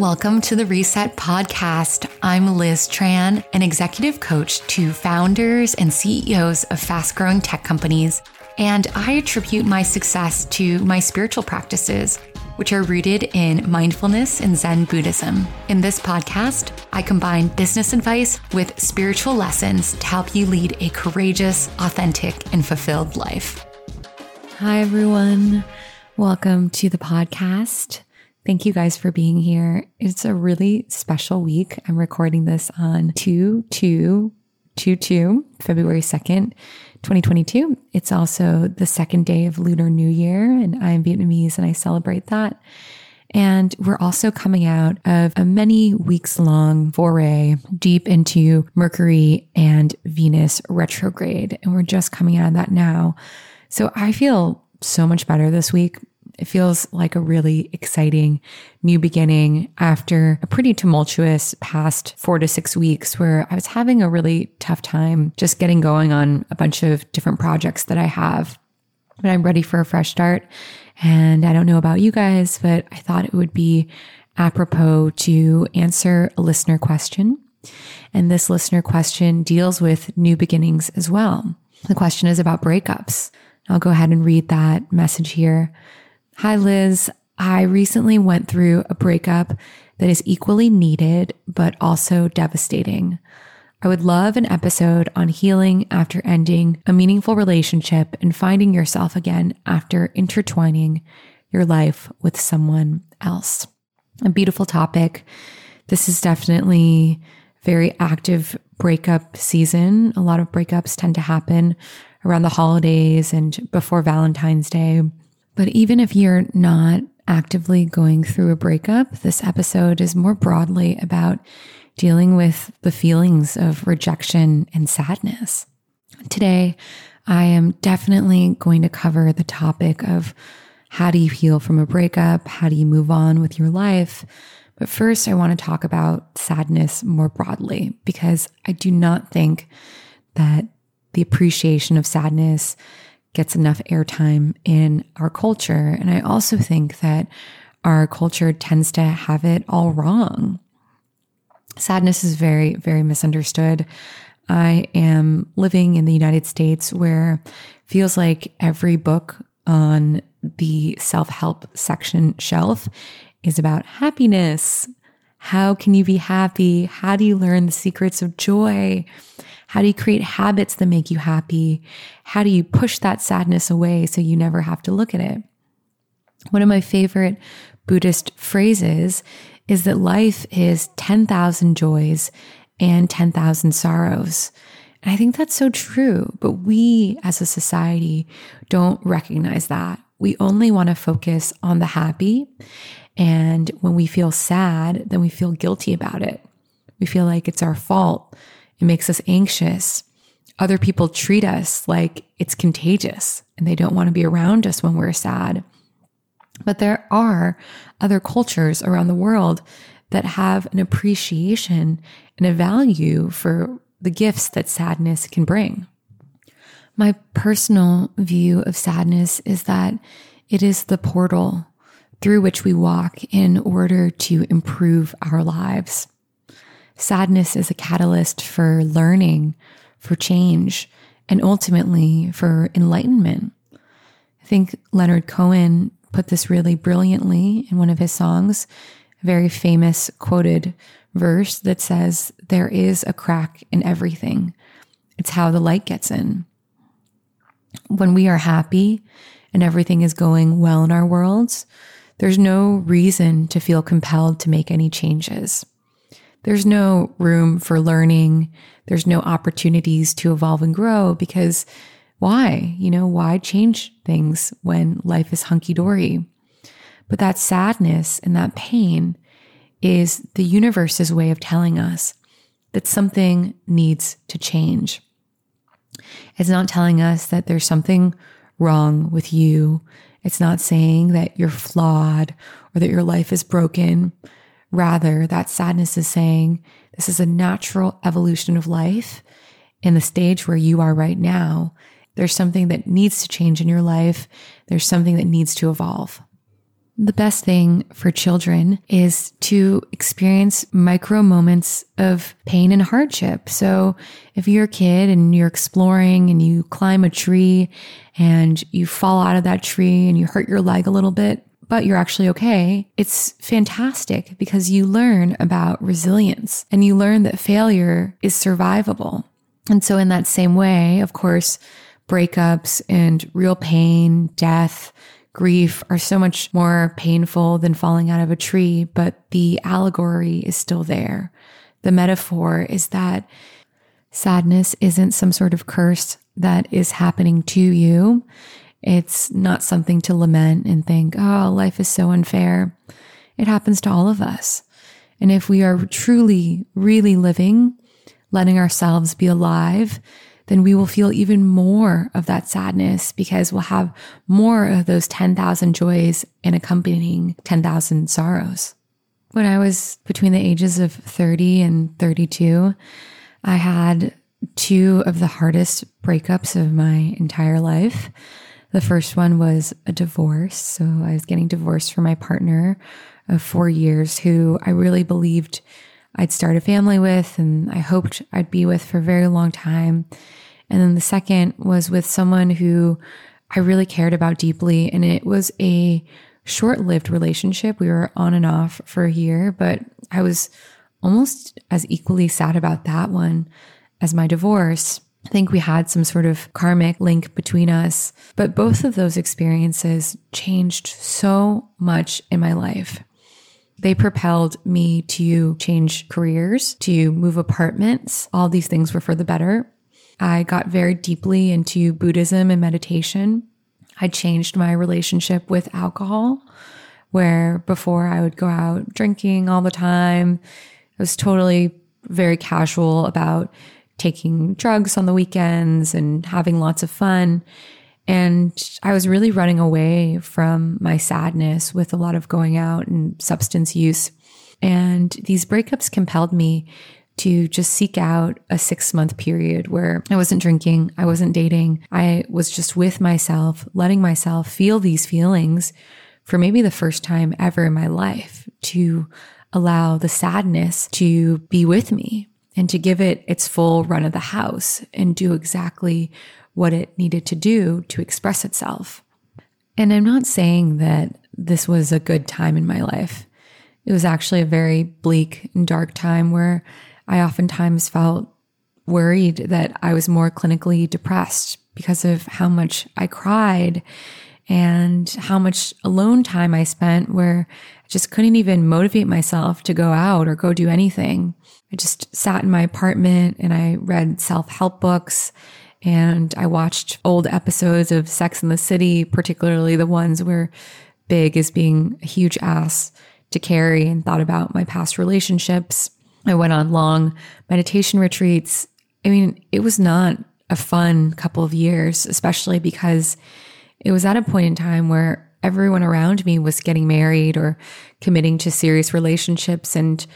Welcome to the Reset Podcast. I'm Liz Tran, an executive coach to founders and CEOs of fast growing tech companies. And I attribute my success to my spiritual practices, which are rooted in mindfulness and Zen Buddhism. In this podcast, I combine business advice with spiritual lessons to help you lead a courageous, authentic, and fulfilled life. Hi, everyone. Welcome to the podcast. Thank you guys for being here. It's a really special week. I'm recording this on 2 2 2 2, February 2nd, 2022. It's also the second day of Lunar New Year, and I'm Vietnamese and I celebrate that. And we're also coming out of a many weeks long foray deep into Mercury and Venus retrograde. And we're just coming out of that now. So I feel so much better this week. It feels like a really exciting new beginning after a pretty tumultuous past four to six weeks where I was having a really tough time just getting going on a bunch of different projects that I have. But I'm ready for a fresh start. And I don't know about you guys, but I thought it would be apropos to answer a listener question. And this listener question deals with new beginnings as well. The question is about breakups. I'll go ahead and read that message here. Hi, Liz. I recently went through a breakup that is equally needed, but also devastating. I would love an episode on healing after ending a meaningful relationship and finding yourself again after intertwining your life with someone else. A beautiful topic. This is definitely very active breakup season. A lot of breakups tend to happen around the holidays and before Valentine's Day. But even if you're not actively going through a breakup, this episode is more broadly about dealing with the feelings of rejection and sadness. Today, I am definitely going to cover the topic of how do you heal from a breakup? How do you move on with your life? But first, I want to talk about sadness more broadly because I do not think that the appreciation of sadness gets enough airtime in our culture. And I also think that our culture tends to have it all wrong. Sadness is very, very misunderstood. I am living in the United States where feels like every book on the self help section shelf is about happiness. How can you be happy? How do you learn the secrets of joy? How do you create habits that make you happy? How do you push that sadness away so you never have to look at it? One of my favorite Buddhist phrases is that life is 10,000 joys and 10,000 sorrows. And I think that's so true, but we as a society don't recognize that. We only want to focus on the happy. And when we feel sad, then we feel guilty about it. We feel like it's our fault it makes us anxious. Other people treat us like it's contagious and they don't want to be around us when we're sad. But there are other cultures around the world that have an appreciation and a value for the gifts that sadness can bring. My personal view of sadness is that it is the portal through which we walk in order to improve our lives. Sadness is a catalyst for learning, for change, and ultimately for enlightenment. I think Leonard Cohen put this really brilliantly in one of his songs, a very famous quoted verse that says, There is a crack in everything. It's how the light gets in. When we are happy and everything is going well in our worlds, there's no reason to feel compelled to make any changes there's no room for learning. There's no opportunities to evolve and grow because why? You know, why change things when life is hunky dory? But that sadness and that pain is the universe's way of telling us that something needs to change. It's not telling us that there's something wrong with you. It's not saying that you're flawed or that your life is broken. Rather, that sadness is saying this is a natural evolution of life. In the stage where you are right now, there's something that needs to change in your life. There's something that needs to evolve. The best thing for children is to experience micro moments of pain and hardship. So if you're a kid and you're exploring and you climb a tree and you fall out of that tree and you hurt your leg a little bit, but you're actually okay, it's fantastic because you learn about resilience and you learn that failure is survivable. And so, in that same way, of course, breakups and real pain, death, grief are so much more painful than falling out of a tree, but the allegory is still there. The metaphor is that sadness isn't some sort of curse that is happening to you. It's not something to lament and think, oh, life is so unfair. It happens to all of us. And if we are truly, really living, letting ourselves be alive, then we will feel even more of that sadness because we'll have more of those 10,000 joys and accompanying 10,000 sorrows. When I was between the ages of 30 and 32, I had two of the hardest breakups of my entire life. The first one was a divorce. So I was getting divorced from my partner of four years, who I really believed I'd start a family with and I hoped I'd be with for a very long time. And then the second was with someone who I really cared about deeply. And it was a short lived relationship. We were on and off for a year, but I was almost as equally sad about that one as my divorce. I think we had some sort of karmic link between us, but both of those experiences changed so much in my life. They propelled me to change careers, to move apartments. All these things were for the better. I got very deeply into Buddhism and meditation. I changed my relationship with alcohol, where before I would go out drinking all the time. I was totally very casual about taking drugs on the weekends and having lots of fun. And I was really running away from my sadness with a lot of going out and substance use. And these breakups compelled me to just seek out a six month period where I wasn't drinking, I wasn't dating. I was just with myself, letting myself feel these feelings for maybe the first time ever in my life to allow the sadness to be with me and to give it its full run of the house and do exactly what it needed to do to express itself. And I'm not saying that this was a good time in my life. It was actually a very bleak and dark time where I oftentimes felt worried that I was more clinically depressed because of how much I cried and how much alone time I spent where I just couldn't even motivate myself to go out or go do anything. I just sat in my apartment and I read self help books and I watched old episodes of Sex and the City, particularly the ones where Big is being a huge ass to Carrie and thought about my past relationships. I went on long meditation retreats. I mean, it was not a fun couple of years, especially because it was at a point in time where everyone around me was getting married or committing to serious relationships and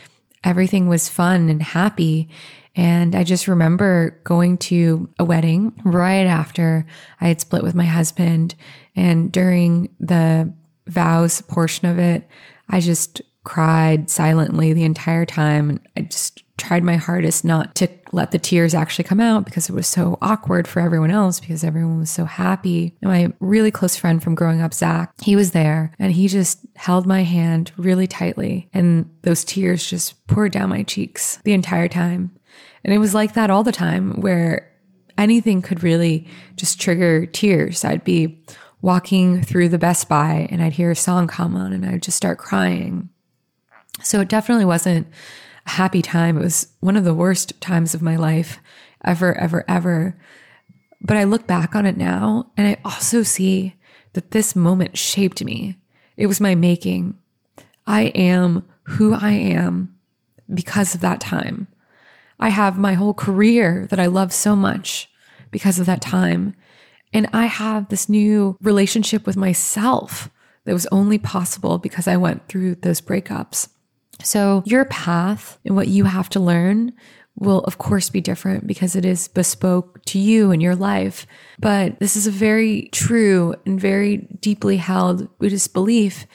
everything was fun and happy. And I just remember going to a wedding right after I had split with my husband. And during the vows portion of it, I just cried silently the entire time. And I just tried my hardest not to let the tears actually come out because it was so awkward for everyone else because everyone was so happy. And my really close friend from growing up, Zach, he was there and he just held my hand really tightly. And those tears just poured down my cheeks the entire time. And it was like that all the time where anything could really just trigger tears. I'd be walking through the Best Buy and I'd hear a song come on and I'd just start crying. So it definitely wasn't a happy time. It was one of the worst times of my life ever, ever, ever. But I look back on it now and I also see that this moment shaped me. It was my making. I am who I am because of that time. I have my whole career that I love so much because of that time. And I have this new relationship with myself that was only possible because I went through those breakups. So, your path and what you have to learn will, of course, be different because it is bespoke to you and your life. But this is a very true and very deeply held Buddhist belief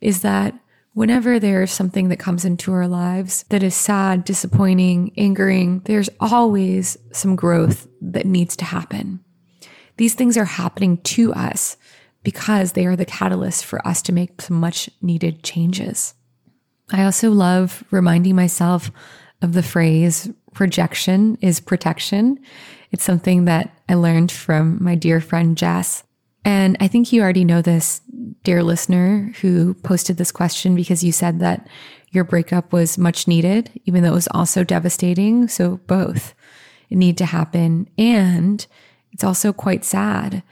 is that whenever there's something that comes into our lives that is sad, disappointing, angering, there's always some growth that needs to happen. These things are happening to us because they are the catalyst for us to make some much needed changes. I also love reminding myself of the phrase rejection is protection. It's something that I learned from my dear friend Jess. And I think you already know this, dear listener, who posted this question because you said that your breakup was much needed, even though it was also devastating. So both need to happen. And it's also quite sad.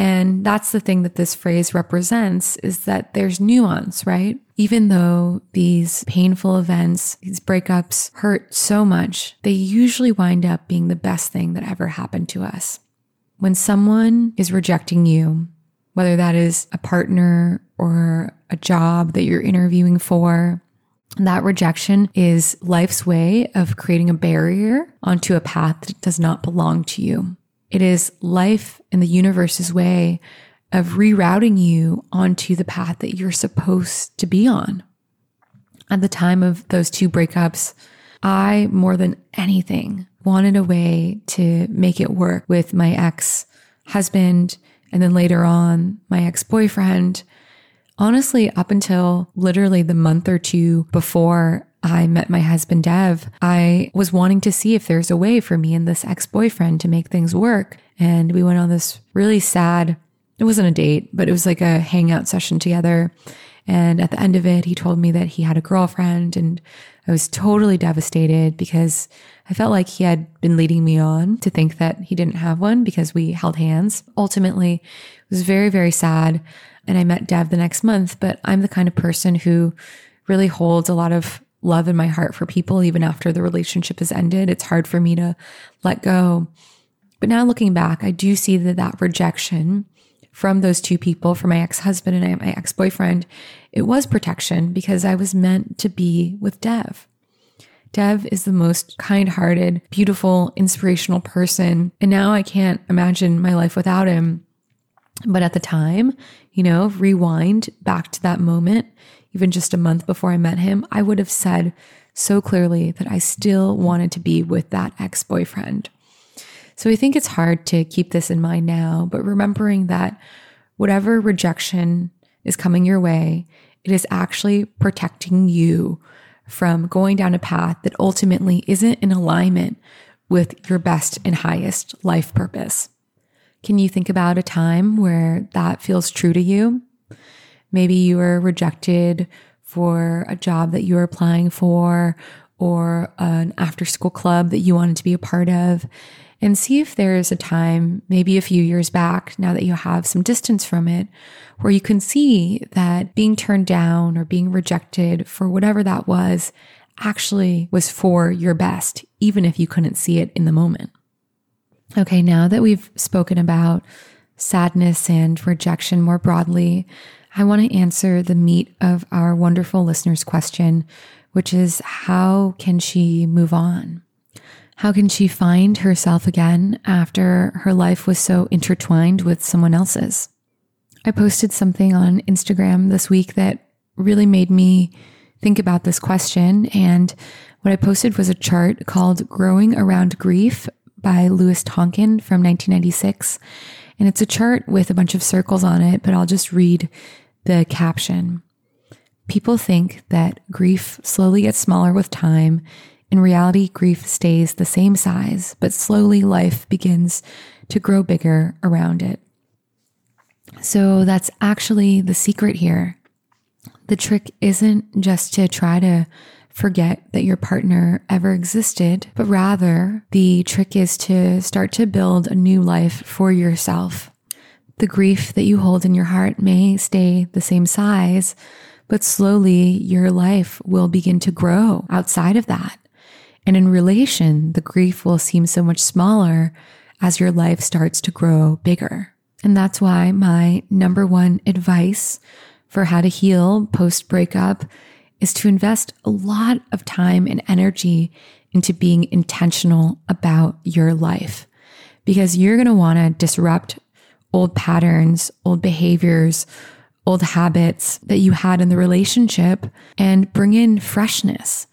And that's the thing that this phrase represents is that there's nuance, right? Even though these painful events, these breakups hurt so much, they usually wind up being the best thing that ever happened to us. When someone is rejecting you, whether that is a partner or a job that you're interviewing for, that rejection is life's way of creating a barrier onto a path that does not belong to you. It is life in the universe's way of rerouting you onto the path that you're supposed to be on. At the time of those two breakups, I, more than anything, wanted a way to make it work with my ex husband and then later on, my ex boyfriend. Honestly, up until literally the month or two before I met my husband, Dev, I was wanting to see if there's a way for me and this ex boyfriend to make things work. And we went on this really sad, it wasn't a date, but it was like a hangout session together. And at the end of it, he told me that he had a girlfriend. And I was totally devastated because I felt like he had been leading me on to think that he didn't have one because we held hands. Ultimately, it was very, very sad. And I met Dev the next month, but I'm the kind of person who really holds a lot of love in my heart for people even after the relationship has ended. It's hard for me to let go. But now looking back, I do see that that rejection from those two people, from my ex-husband and my ex-boyfriend, it was protection because I was meant to be with Dev. Dev is the most kind-hearted, beautiful, inspirational person. And now I can't imagine my life without him. But at the time, you know, rewind back to that moment even just a month before I met him, I would have said so clearly that I still wanted to be with that ex boyfriend. So I think it's hard to keep this in mind now, but remembering that whatever rejection is coming your way, it is actually protecting you from going down a path that ultimately isn't in alignment with your best and highest life purpose. Can you think about a time where that feels true to you? Maybe you were rejected for a job that you were applying for or an after school club that you wanted to be a part of. And see if there's a time, maybe a few years back, now that you have some distance from it, where you can see that being turned down or being rejected for whatever that was actually was for your best, even if you couldn't see it in the moment. Okay, now that we've spoken about sadness and rejection more broadly, I want to answer the meat of our wonderful listener's question, which is how can she move on? How can she find herself again after her life was so intertwined with someone else's? I posted something on Instagram this week that really made me think about this question. And what I posted was a chart called Growing Around Grief by Lois Tonkin from 1996. And it's a chart with a bunch of circles on it, but I'll just read the caption. People think that grief slowly gets smaller with time. In reality, grief stays the same size, but slowly life begins to grow bigger around it. So that's actually the secret here. The trick isn't just to try to forget that your partner ever existed, but rather the trick is to start to build a new life for yourself. The grief that you hold in your heart may stay the same size, but slowly your life will begin to grow outside of that. And in relation, the grief will seem so much smaller as your life starts to grow bigger. And that's why my number one advice for how to heal post breakup is to invest a lot of time and energy into being intentional about your life because you're going to want to disrupt old patterns, old behaviors, old habits that you had in the relationship and bring in freshness.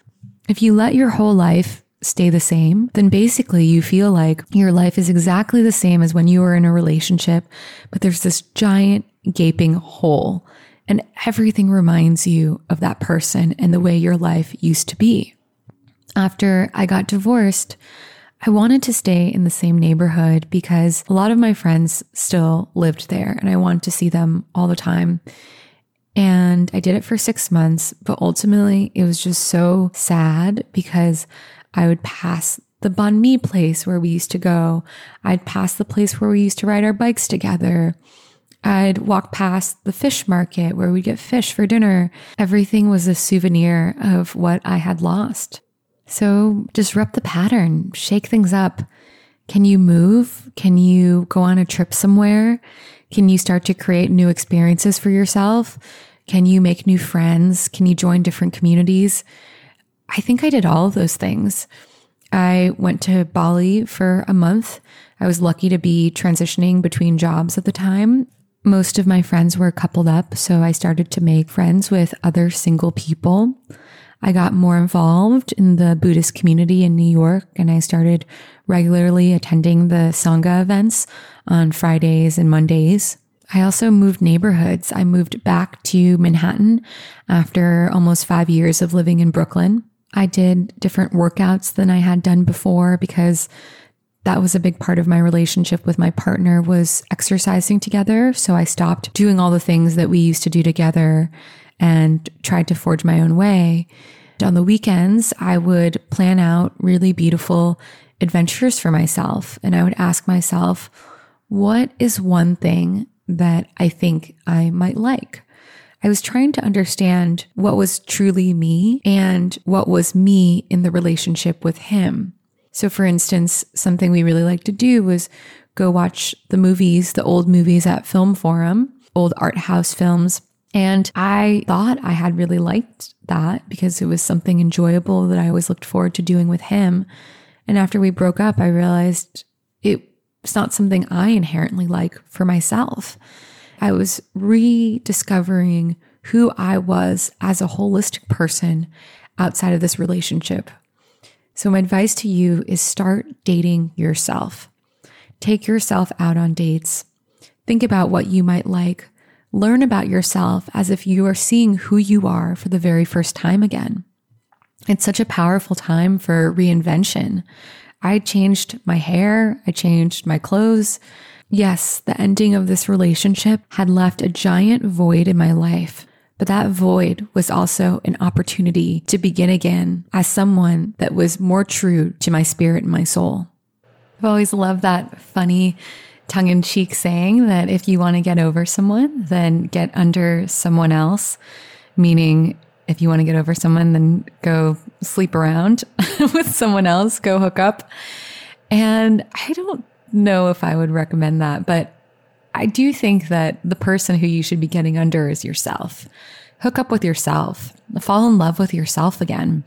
If you let your whole life stay the same, then basically you feel like your life is exactly the same as when you were in a relationship, but there's this giant gaping hole and everything reminds you of that person and the way your life used to be. After I got divorced, I wanted to stay in the same neighborhood because a lot of my friends still lived there and I wanted to see them all the time. And I did it for six months, but ultimately it was just so sad because I would pass the banh mi place where we used to go. I'd pass the place where we used to ride our bikes together. I'd walk past the fish market where we'd get fish for dinner. Everything was a souvenir of what I had lost. So disrupt the pattern, shake things up. Can you move? Can you go on a trip somewhere? Can you start to create new experiences for yourself? Can you make new friends? Can you join different communities? I think I did all of those things. I went to Bali for a month. I was lucky to be transitioning between jobs at the time. Most of my friends were coupled up, so I started to make friends with other single people. I got more involved in the Buddhist community in New York and I started regularly attending the Sangha events on Fridays and Mondays. I also moved neighborhoods. I moved back to Manhattan after almost five years of living in Brooklyn. I did different workouts than I had done before because that was a big part of my relationship with my partner was exercising together. So I stopped doing all the things that we used to do together and tried to forge my own way. On the weekends, I would plan out really beautiful adventures for myself. And I would ask myself, what is one thing that I think I might like? I was trying to understand what was truly me and what was me in the relationship with him. So, for instance, something we really like to do was go watch the movies, the old movies at Film Forum, old art house films, and I thought I had really liked that because it was something enjoyable that I always looked forward to doing with him. And after we broke up, I realized it's not something I inherently like for myself. I was rediscovering who I was as a holistic person outside of this relationship. So, my advice to you is start dating yourself. Take yourself out on dates. Think about what you might like Learn about yourself as if you are seeing who you are for the very first time again. It's such a powerful time for reinvention. I changed my hair, I changed my clothes. Yes, the ending of this relationship had left a giant void in my life, but that void was also an opportunity to begin again as someone that was more true to my spirit and my soul. I've always loved that funny tongue in cheek saying that if you want to get over someone, then get under someone else, meaning if you want to get over someone, then go sleep around with someone else, go hook up. And I don't know if I would recommend that, but I do think that the person who you should be getting under is yourself. Hook up with yourself, fall in love with yourself again.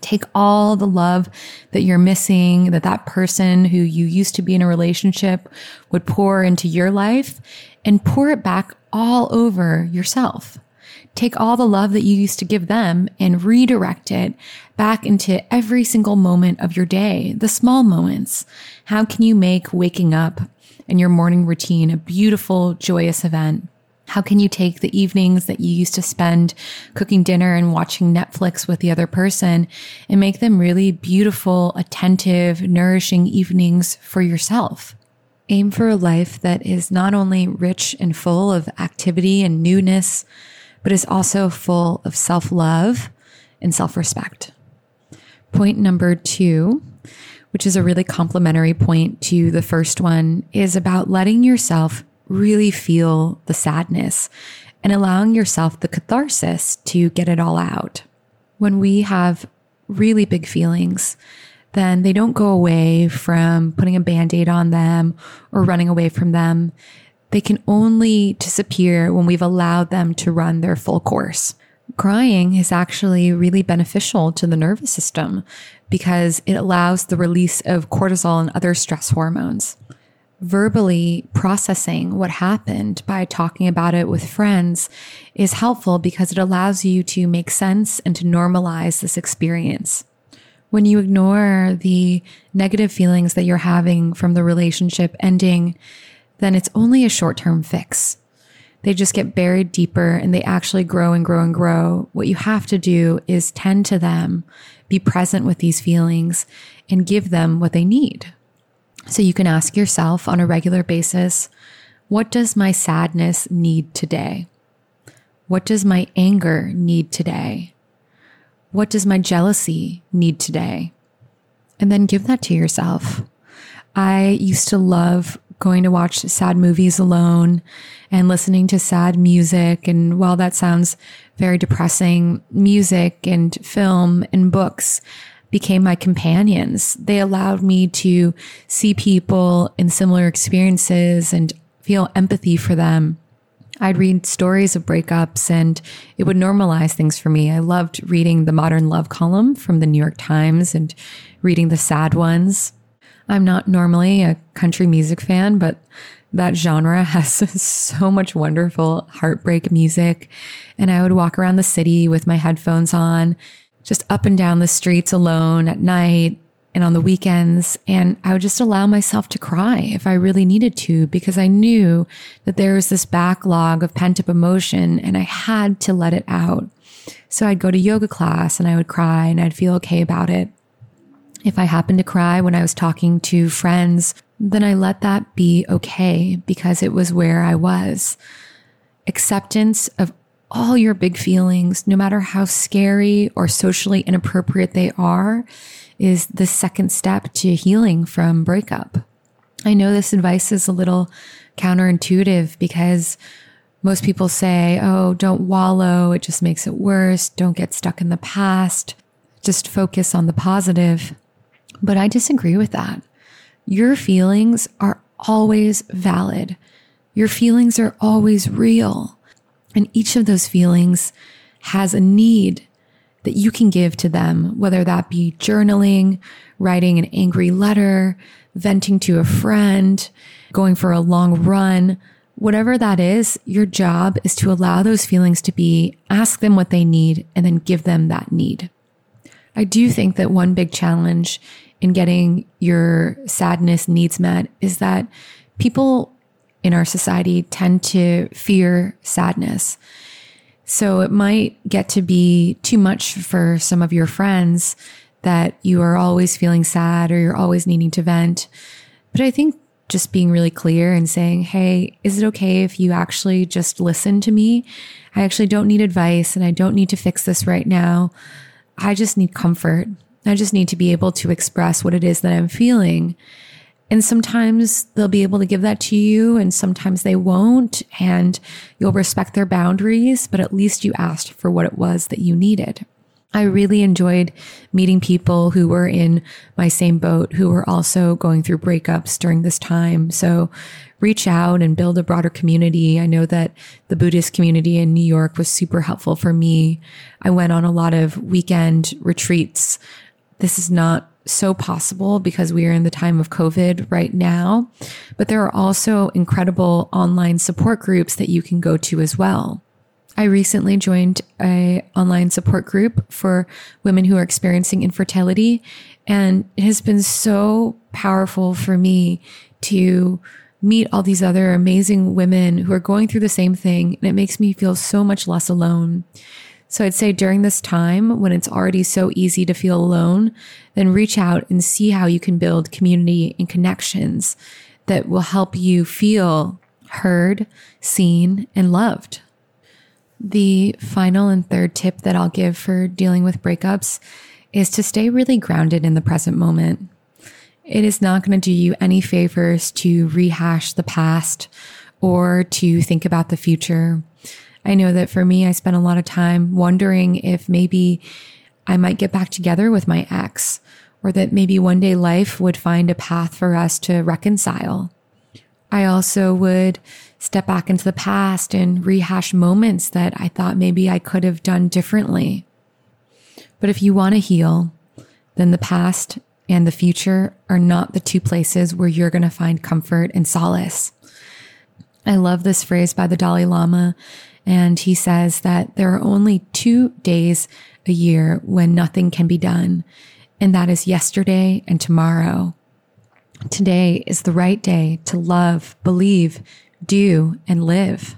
Take all the love that you're missing, that that person who you used to be in a relationship would pour into your life and pour it back all over yourself. Take all the love that you used to give them and redirect it back into every single moment of your day, the small moments. How can you make waking up and your morning routine a beautiful, joyous event? How can you take the evenings that you used to spend cooking dinner and watching Netflix with the other person and make them really beautiful, attentive, nourishing evenings for yourself? Aim for a life that is not only rich and full of activity and newness, but is also full of self love and self respect. Point number two, which is a really complementary point to the first one, is about letting yourself really feel the sadness and allowing yourself the catharsis to get it all out. When we have really big feelings, then they don't go away from putting a band aid on them or running away from them. They can only disappear when we've allowed them to run their full course. Crying is actually really beneficial to the nervous system because it allows the release of cortisol and other stress hormones. verbally processing what happened by talking about it with friends is helpful because it allows you to make sense and to normalize this experience. When you ignore the negative feelings that you're having from the relationship ending, then it's only a short term fix. They just get buried deeper and they actually grow and grow and grow. What you have to do is tend to them, be present with these feelings, and give them what they need. So you can ask yourself on a regular basis, what does my sadness need today? What does my anger need today? What does my jealousy need today? And then give that to yourself. I used to love going to watch sad movies alone and listening to sad music. And while that sounds very depressing, music and film and books became my companions. They allowed me to see people in similar experiences and feel empathy for them. I'd read stories of breakups and it would normalize things for me. I loved reading the modern love column from the New York Times and reading the sad ones. I'm not normally a country music fan, but that genre has so much wonderful heartbreak music. And I would walk around the city with my headphones on just up and down the streets alone at night and on the weekends. And I would just allow myself to cry if I really needed to, because I knew that there was this backlog of pent up emotion and I had to let it out. So I'd go to yoga class and I would cry and I'd feel okay about it. If I happened to cry when I was talking to friends, then I let that be okay because it was where I was. Acceptance of all your big feelings, no matter how scary or socially inappropriate they are, is the second step to healing from breakup. I know this advice is a little counterintuitive because most people say, oh, don't wallow. It just makes it worse. Don't get stuck in the past. Just focus on the positive. But I disagree with that. Your feelings are always valid. Your feelings are always real. And each of those feelings has a need that you can give to them, whether that be journaling, writing an angry letter, venting to a friend, going for a long run, whatever that is, your job is to allow those feelings to be, ask them what they need, and then give them that need. I do think that one big challenge in getting your sadness needs met is that people in our society tend to fear sadness. So it might get to be too much for some of your friends that you are always feeling sad or you're always needing to vent. But I think just being really clear and saying, Hey, is it okay if you actually just listen to me? I actually don't need advice and I don't need to fix this right now. I just need comfort. I just need to be able to express what it is that I'm feeling. And sometimes they'll be able to give that to you and sometimes they won't. And you'll respect their boundaries, but at least you asked for what it was that you needed. I really enjoyed meeting people who were in my same boat, who were also going through breakups during this time. So reach out and build a broader community. I know that the Buddhist community in New York was super helpful for me. I went on a lot of weekend retreats. This is not so possible because we are in the time of COVID right now. But there are also incredible online support groups that you can go to as well. I recently joined a online support group for women who are experiencing infertility and it has been so powerful for me to meet all these other amazing women who are going through the same thing and it makes me feel so much less alone. So I'd say during this time when it's already so easy to feel alone, then reach out and see how you can build community and connections that will help you feel heard, seen, and loved. The final and third tip that I'll give for dealing with breakups is to stay really grounded in the present moment. It is not going to do you any favors to rehash the past or to think about the future. I know that for me, I spent a lot of time wondering if maybe I might get back together with my ex or that maybe one day life would find a path for us to reconcile. I also would step back into the past and rehash moments that I thought maybe I could have done differently. But if you want to heal, then the past and the future are not the two places where you're going to find comfort and solace. I love this phrase by the Dalai Lama. And he says that there are only two days a year when nothing can be done. And that is yesterday and tomorrow. Today is the right day to love, believe, do, and live.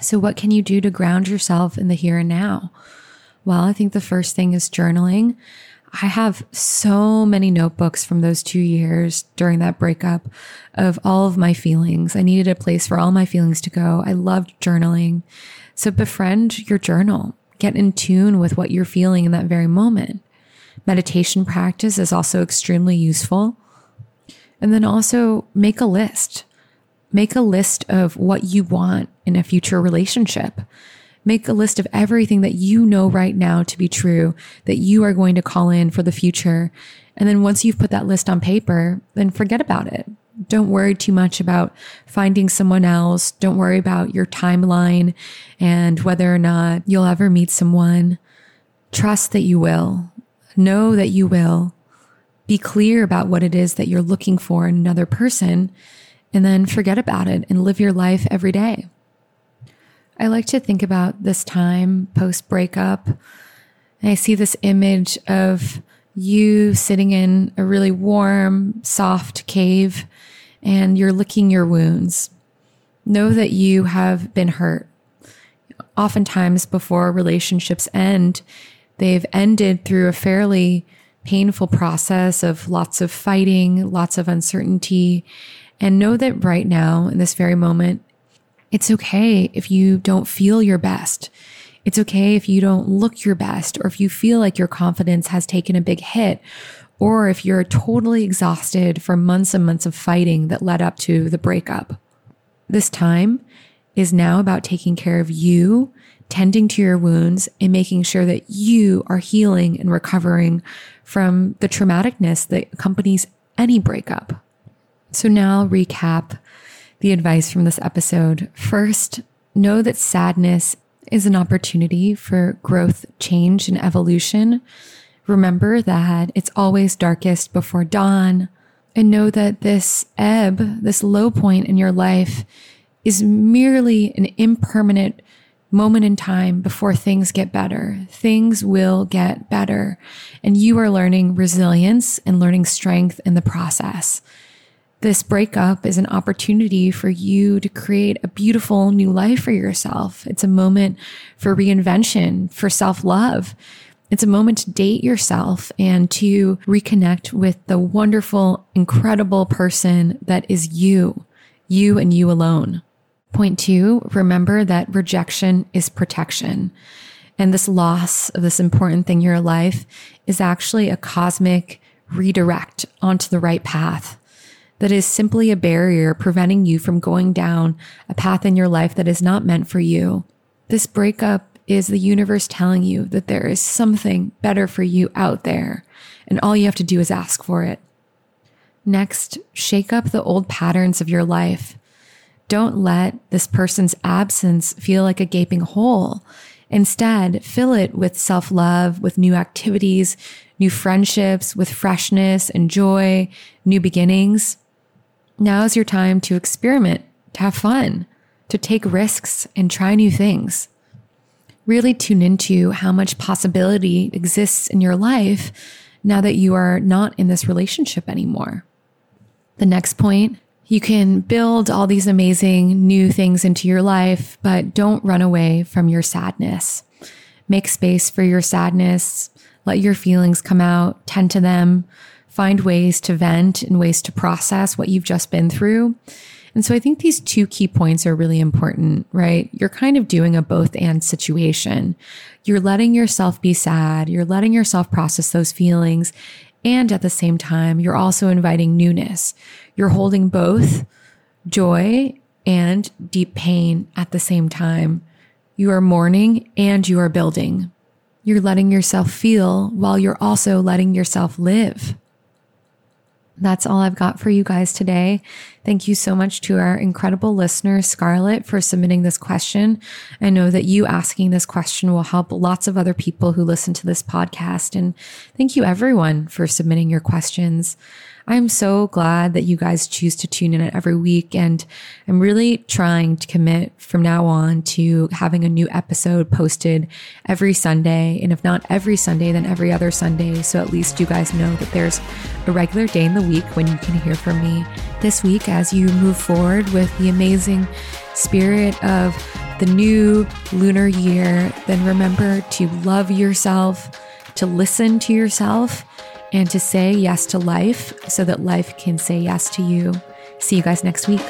So, what can you do to ground yourself in the here and now? Well, I think the first thing is journaling. I have so many notebooks from those two years during that breakup of all of my feelings. I needed a place for all my feelings to go. I loved journaling. So befriend your journal. Get in tune with what you're feeling in that very moment. Meditation practice is also extremely useful. And then also make a list. Make a list of what you want in a future relationship. Make a list of everything that you know right now to be true that you are going to call in for the future. And then once you've put that list on paper, then forget about it. Don't worry too much about finding someone else. Don't worry about your timeline and whether or not you'll ever meet someone. Trust that you will. Know that you will. Be clear about what it is that you're looking for in another person and then forget about it and live your life every day. I like to think about this time post breakup. And I see this image of you sitting in a really warm, soft cave and you're licking your wounds. Know that you have been hurt. Oftentimes, before relationships end, they've ended through a fairly painful process of lots of fighting, lots of uncertainty. And know that right now, in this very moment, it's okay if you don't feel your best. It's okay if you don't look your best or if you feel like your confidence has taken a big hit or if you're totally exhausted from months and months of fighting that led up to the breakup. This time is now about taking care of you, tending to your wounds and making sure that you are healing and recovering from the traumaticness that accompanies any breakup. So now recap the advice from this episode. First, know that sadness is an opportunity for growth, change, and evolution. Remember that it's always darkest before dawn and know that this ebb, this low point in your life is merely an impermanent moment in time before things get better. Things will get better and you are learning resilience and learning strength in the process. This breakup is an opportunity for you to create a beautiful new life for yourself. It's a moment for reinvention, for self love. It's a moment to date yourself and to reconnect with the wonderful, incredible person that is you, you and you alone. Point two, remember that rejection is protection. And this loss of this important thing in your life is actually a cosmic redirect onto the right path that is simply a barrier preventing you from going down a path in your life that is not meant for you. This breakup is the universe telling you that there is something better for you out there, and all you have to do is ask for it. Next, shake up the old patterns of your life. Don't let this person's absence feel like a gaping hole. Instead, fill it with self love, with new activities, new friendships, with freshness and joy, new beginnings. Now is your time to experiment, to have fun, to take risks and try new things. Really tune into how much possibility exists in your life now that you are not in this relationship anymore. The next point, you can build all these amazing new things into your life, but don't run away from your sadness. Make space for your sadness. Let your feelings come out, tend to them, find ways to vent and ways to process what you've just been through. And so I think these two key points are really important, right? You're kind of doing a both and situation. You're letting yourself be sad. You're letting yourself process those feelings. And at the same time, you're also inviting newness. You're holding both joy and deep pain at the same time. You are mourning and you are building. You're letting yourself feel while you're also letting yourself live. That's all I've got for you guys today. Thank you so much to our incredible listener, Scarlett, for submitting this question. I know that you asking this question will help lots of other people who listen to this podcast. And thank you, everyone, for submitting your questions. I'm so glad that you guys choose to tune in every week. And I'm really trying to commit from now on to having a new episode posted every Sunday. And if not every Sunday, then every other Sunday. So at least you guys know that there's a regular day in the week when you can hear from me this week as you move forward with the amazing spirit of the new lunar year. Then remember to love yourself, to listen to yourself and to say yes to life so that life can say yes to you. See you guys next week.